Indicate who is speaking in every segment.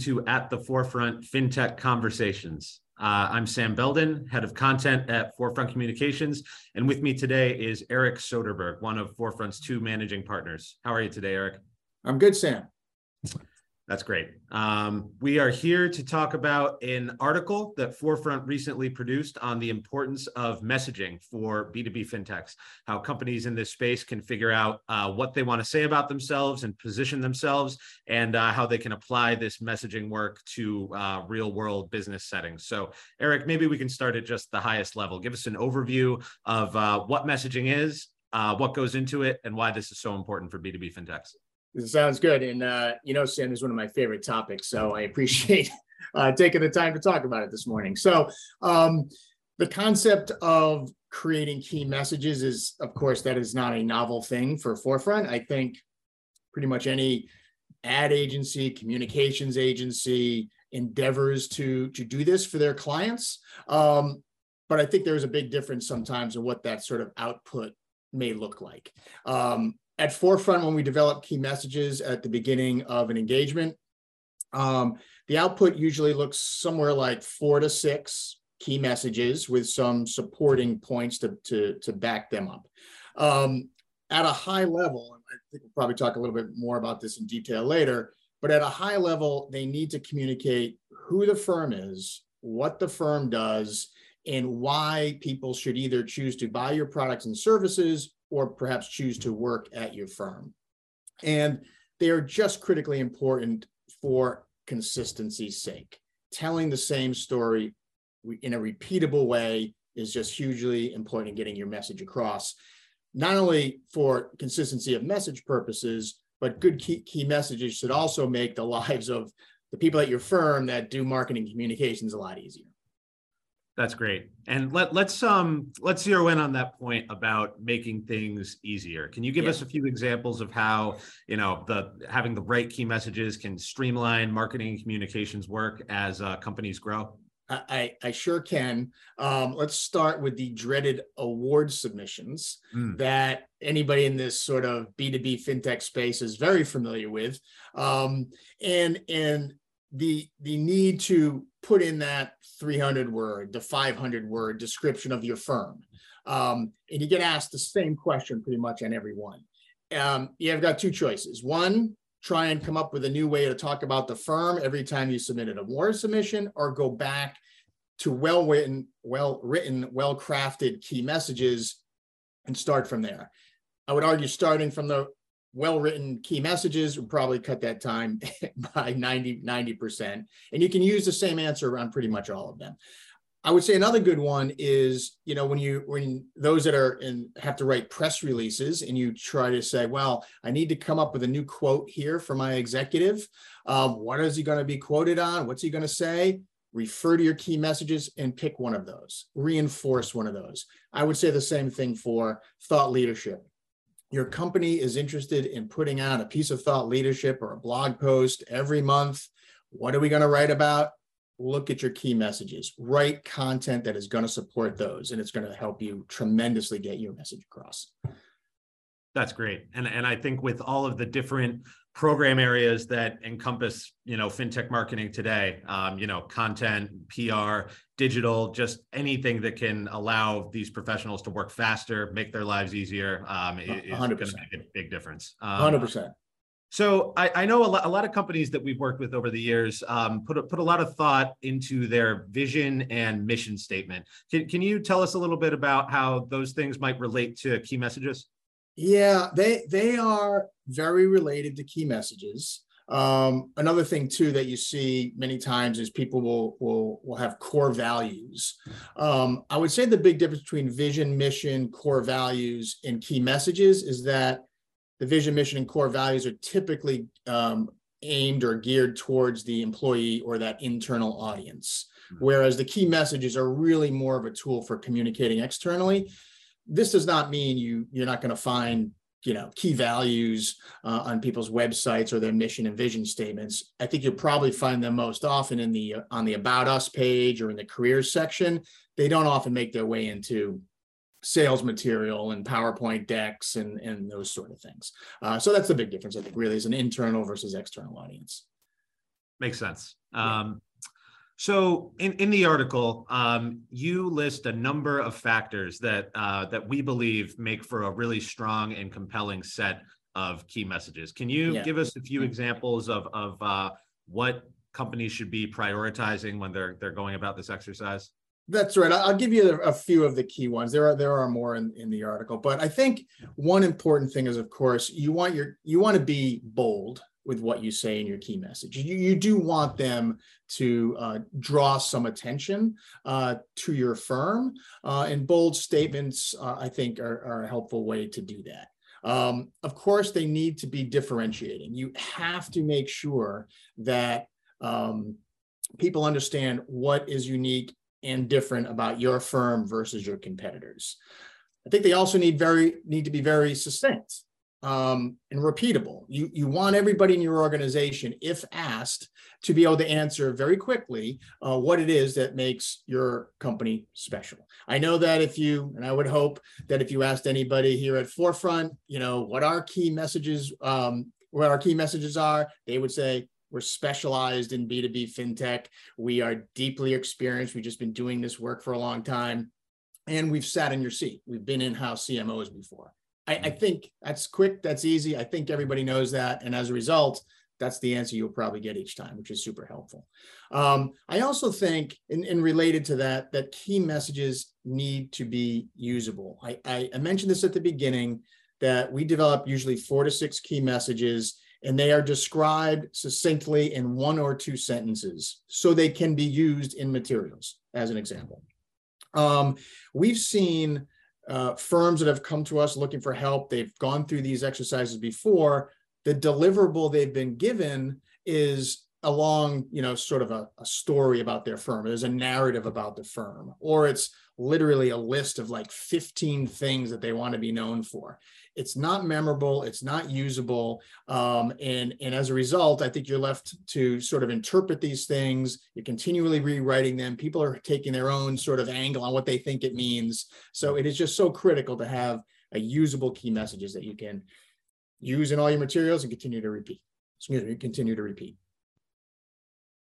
Speaker 1: to At the Forefront FinTech Conversations. Uh, I'm Sam Belden, head of content at Forefront Communications, and with me today is Eric Soderberg, one of Forefront's two managing partners. How are you today, Eric?
Speaker 2: I'm good, Sam.
Speaker 1: That's great. Um, we are here to talk about an article that Forefront recently produced on the importance of messaging for B2B fintechs, how companies in this space can figure out uh, what they want to say about themselves and position themselves, and uh, how they can apply this messaging work to uh, real world business settings. So, Eric, maybe we can start at just the highest level. Give us an overview of uh, what messaging is, uh, what goes into it, and why this is so important for B2B fintechs.
Speaker 2: This sounds good. And, uh, you know, Sam is one of my favorite topics. So I appreciate uh, taking the time to talk about it this morning. So, um, the concept of creating key messages is, of course, that is not a novel thing for Forefront. I think pretty much any ad agency, communications agency endeavors to, to do this for their clients. Um, but I think there's a big difference sometimes in what that sort of output may look like. Um, at forefront when we develop key messages at the beginning of an engagement. Um, the output usually looks somewhere like four to six key messages with some supporting points to, to, to back them up. Um, at a high level, I think we'll probably talk a little bit more about this in detail later, but at a high level, they need to communicate who the firm is, what the firm does, and why people should either choose to buy your products and services or perhaps choose to work at your firm. And they are just critically important for consistency's sake. Telling the same story in a repeatable way is just hugely important in getting your message across, not only for consistency of message purposes, but good key, key messages should also make the lives of the people at your firm that do marketing communications a lot easier.
Speaker 1: That's great. And let, let's um let's zero in on that point about making things easier. Can you give yeah. us a few examples of how you know the having the right key messages can streamline marketing and communications work as uh, companies grow?
Speaker 2: I, I sure can. Um, let's start with the dreaded award submissions mm. that anybody in this sort of B2B fintech space is very familiar with. Um, and and the the need to put in that 300 word the 500 word description of your firm. Um, and you get asked the same question pretty much on every one. Um, you've got two choices. One try and come up with a new way to talk about the firm every time you submit a award submission or go back to well written well written well crafted key messages and start from there. I would argue starting from the well-written key messages would probably cut that time by 90 90% and you can use the same answer around pretty much all of them. I would say another good one is you know when you when those that are in have to write press releases and you try to say well i need to come up with a new quote here for my executive. Um, what is he going to be quoted on? What's he going to say? Refer to your key messages and pick one of those. Reinforce one of those. I would say the same thing for thought leadership your company is interested in putting out a piece of thought leadership or a blog post every month, what are we going to write about? Look at your key messages, write content that is going to support those, and it's going to help you tremendously get your message across.
Speaker 1: That's great. And, and I think with all of the different program areas that encompass you know fintech marketing today um, you know content pr digital just anything that can allow these professionals to work faster make their lives easier um, is going to make a big difference
Speaker 2: um, 100%
Speaker 1: so I, I know a lot, a lot, of companies that we've worked with over the years um, put a, put a lot of thought into their vision and mission statement. Can, can you tell us a little bit about how those things might relate to key messages?
Speaker 2: Yeah, they they are very related to key messages. Um, another thing too that you see many times is people will will will have core values. Um, I would say the big difference between vision, mission, core values, and key messages is that the vision, mission, and core values are typically um, aimed or geared towards the employee or that internal audience, hmm. whereas the key messages are really more of a tool for communicating externally this does not mean you you're not going to find you know key values uh, on people's websites or their mission and vision statements. I think you'll probably find them most often in the on the about us page or in the careers section. They don't often make their way into sales material and powerpoint decks and and those sort of things. Uh, so that's the big difference i think really is an internal versus external audience.
Speaker 1: Makes sense. Um, so in, in the article, um, you list a number of factors that uh, that we believe make for a really strong and compelling set of key messages. Can you yeah. give us a few examples of of uh, what companies should be prioritizing when they're they're going about this exercise?
Speaker 2: That's right. I'll give you a, few of the key ones. There are there are more in, in the article, but I think one important thing is, of course, you want your you want to be bold with what you say in your key message. You, you do want them to uh, draw some attention uh, to your firm, uh, and bold statements, uh, I think, are, are, a helpful way to do that. Um, of course, they need to be differentiating. You have to make sure that um, people understand what is unique and different about your firm versus your competitors. I think they also need very need to be very succinct um, and repeatable. You you want everybody in your organization, if asked, to be able to answer very quickly uh, what it is that makes your company special. I know that if you and I would hope that if you asked anybody here at Forefront, you know what our key messages, um, what our key messages are, they would say we're specialized in B2B fintech. We are deeply experienced. We've just been doing this work for a long time. And we've sat in your seat. We've been in house CMOs before. I, I, think that's quick, that's easy. I think everybody knows that. And as a result, that's the answer you'll probably get each time, which is super helpful. Um, I also think, in, in, related to that, that key messages need to be usable. I, I, I mentioned this at the beginning that we develop usually four to six key messages and they are described succinctly in one or two sentences so they can be used in materials, as an example. Um, we've seen uh, firms that have come to us looking for help, they've gone through these exercises before. The deliverable they've been given is along, you know, sort of a, a story about their firm. There's a narrative about the firm, or it's literally a list of like 15 things that they want to be known for. It's not memorable it's not usable um, and and as a result i think you're left to sort of interpret these things. You're continually rewriting them. People are taking their own sort of angle on what they think it means. So it is just so critical to have a usable key messages that you can use in all your materials and continue to repeat. Excuse me continue to repeat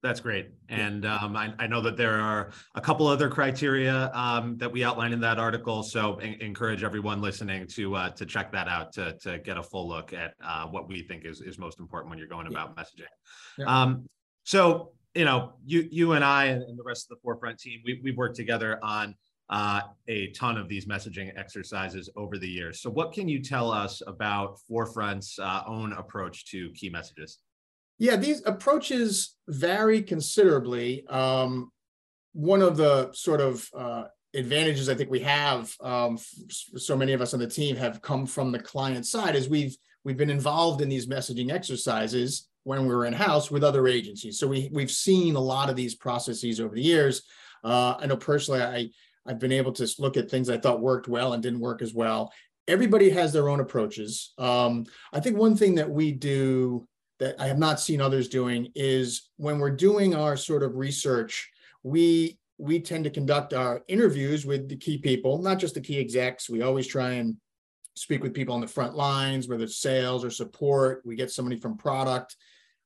Speaker 1: that's great. And um, I, I, know that there are a couple other criteria um, that we outline in that article. So encourage everyone listening to uh, to check that out to, to get a full look at uh, what we think is, is most important when you're going about yeah. messaging. Yeah. Um, so, you know, you you and I and the rest of the Forefront team, we, we've worked together on uh, a ton of these messaging exercises over the years. So what can you tell us about Forefront's uh, own approach to key messages?
Speaker 2: Yeah, these approaches vary considerably. Um, one of the sort of uh, advantages I think we have, um, so many of us on the team have come from the client side, is we've we've been involved in these messaging exercises when we were in house with other agencies. So we we've seen a lot of these processes over the years. Uh, I know personally, I I've been able to look at things I thought worked well and didn't work as well. Everybody has their own approaches. Um, I think one thing that we do that I have not seen others doing is when we're doing our sort of research, we we tend to conduct our interviews with the key people, not just the key execs. We always try and speak with people on the front lines, whether it's sales or support. We get somebody from product.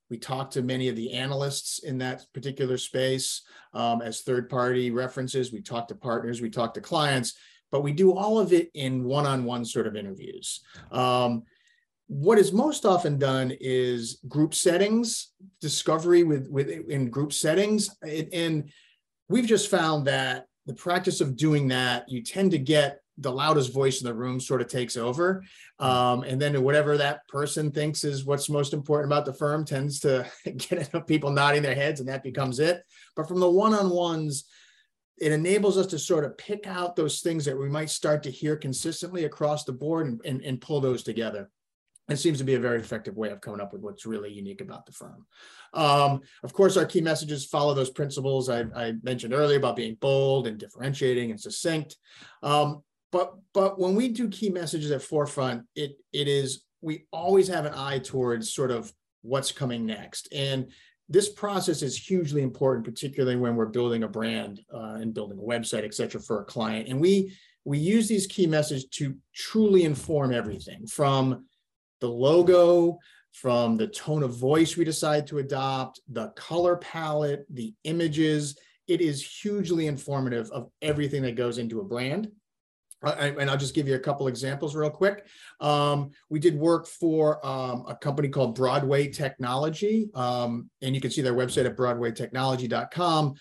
Speaker 2: We talk to many of the analysts in that particular space um, as third party references. We talk to partners, we talk to clients, but we do all of it in one on one sort of interviews. Um, what is most often done is group settings discovery with with in group settings. And we've just found that the practice of doing that you tend to get the loudest voice in the room sort of takes over. Um, and then whatever that person thinks is what's most important about the firm tends to get people nodding their heads and that becomes it. But from the one-on-ones it enables us to sort of pick out those things that we might start to hear consistently across the board and, and, and pull those together it seems to be a very effective way of coming up with what's really unique about the firm. Um, of course, our key messages follow those principles I, I, mentioned earlier about being bold and differentiating and succinct. Um, but but when we do key messages at Forefront, it it is we always have an eye towards sort of what's coming next. And this process is hugely important, particularly when we're building a brand uh, and building a website, et cetera, for a client. And we we use these key messages to truly inform everything from the logo from the tone of voice we decide to adopt, the color palette, the images. It is hugely informative of everything that goes into a brand. And I'll just give you a couple examples real quick. Um, we did work for um, a company called Broadway Technology, um, and you can see their website at broadwaytechnology.com.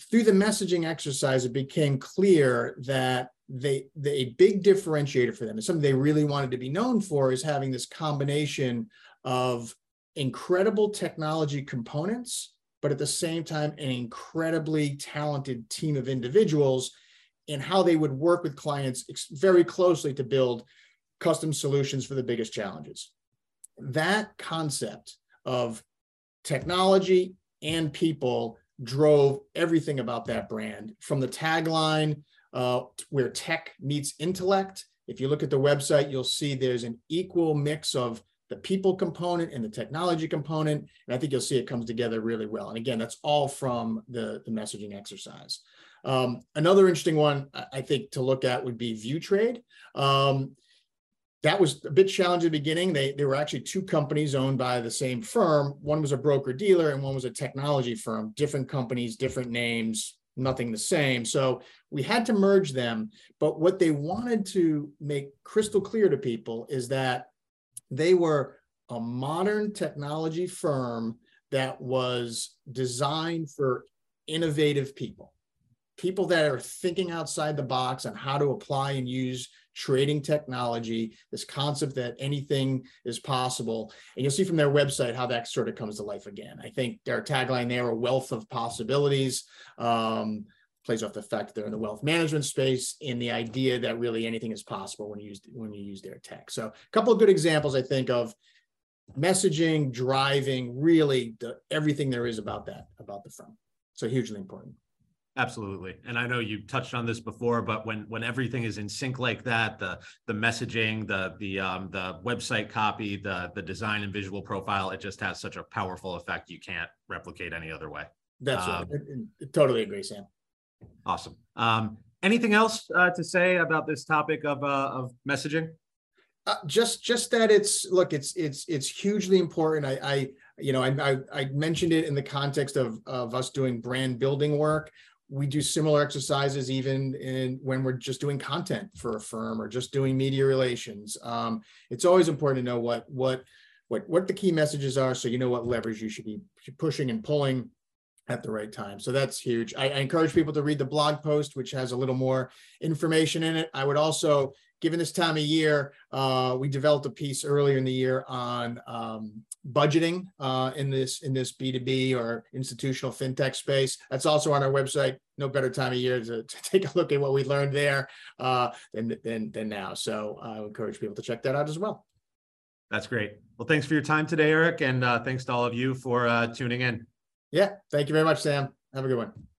Speaker 2: Through the messaging exercise, it became clear that they, they a big differentiator for them and something they really wanted to be known for is having this combination of incredible technology components, but at the same time, an incredibly talented team of individuals and how they would work with clients very closely to build custom solutions for the biggest challenges. That concept of technology and people drove everything about that brand from the tagline uh, where tech meets intellect. If you look at the website, you'll see there's an equal mix of the people component and the technology component. And I think you'll see it comes together really well. And again, that's all from the, the messaging exercise. Um, another interesting one I think to look at would be ViewTrade. Um, that was a bit challenging at the beginning. They, they were actually two companies owned by the same firm. One was a broker dealer and one was a technology firm, different companies, different names, nothing the same. So we had to merge them. But what they wanted to make crystal clear to people is that they were a modern technology firm that was designed for innovative people people that are thinking outside the box on how to apply and use trading technology, this concept that anything is possible. And you'll see from their website how that sort of comes to life again. I think their tagline there, a wealth of possibilities, um, plays off the fact that they're in the wealth management space and the idea that really anything is possible when you use when you use their tech. So a couple of good examples, I think, of messaging, driving, really the, everything there is about that, about the firm. So hugely important.
Speaker 1: Absolutely. And I know you touched on this before, but when when everything is in sync like that, the the messaging, the the um the website copy, the the design and visual profile, it just has such a powerful effect you can't replicate any other way.
Speaker 2: That's um, right. totally agree, Sam.
Speaker 1: Awesome. Um anything else uh, to say about this topic of uh, of messaging?
Speaker 2: Uh, just just that it's look it's it's it's hugely important. I, I you know I, I I mentioned it in the context of of us doing brand building work we do similar exercises even in when we're just doing content for a firm or just doing media relations. Um, it's always important to know what what what what the key messages are, so you know what levers you should be pushing and pulling at the right time. So that's huge. I, I encourage people to read the blog post, which has a little more information in it. I would also given this time of year, uh, we developed a piece earlier in the year on um, budgeting uh, in this in this B2B or institutional fintech space. That's also on our website. No better time of year to, to take a look at what we learned there uh, than, than, than now. So I encourage people to check that out as well.
Speaker 1: That's great. Well, thanks for your time today, Eric. And uh, thanks to all of you for uh, tuning in.
Speaker 2: Yeah. Thank you very much, Sam. Have a good one.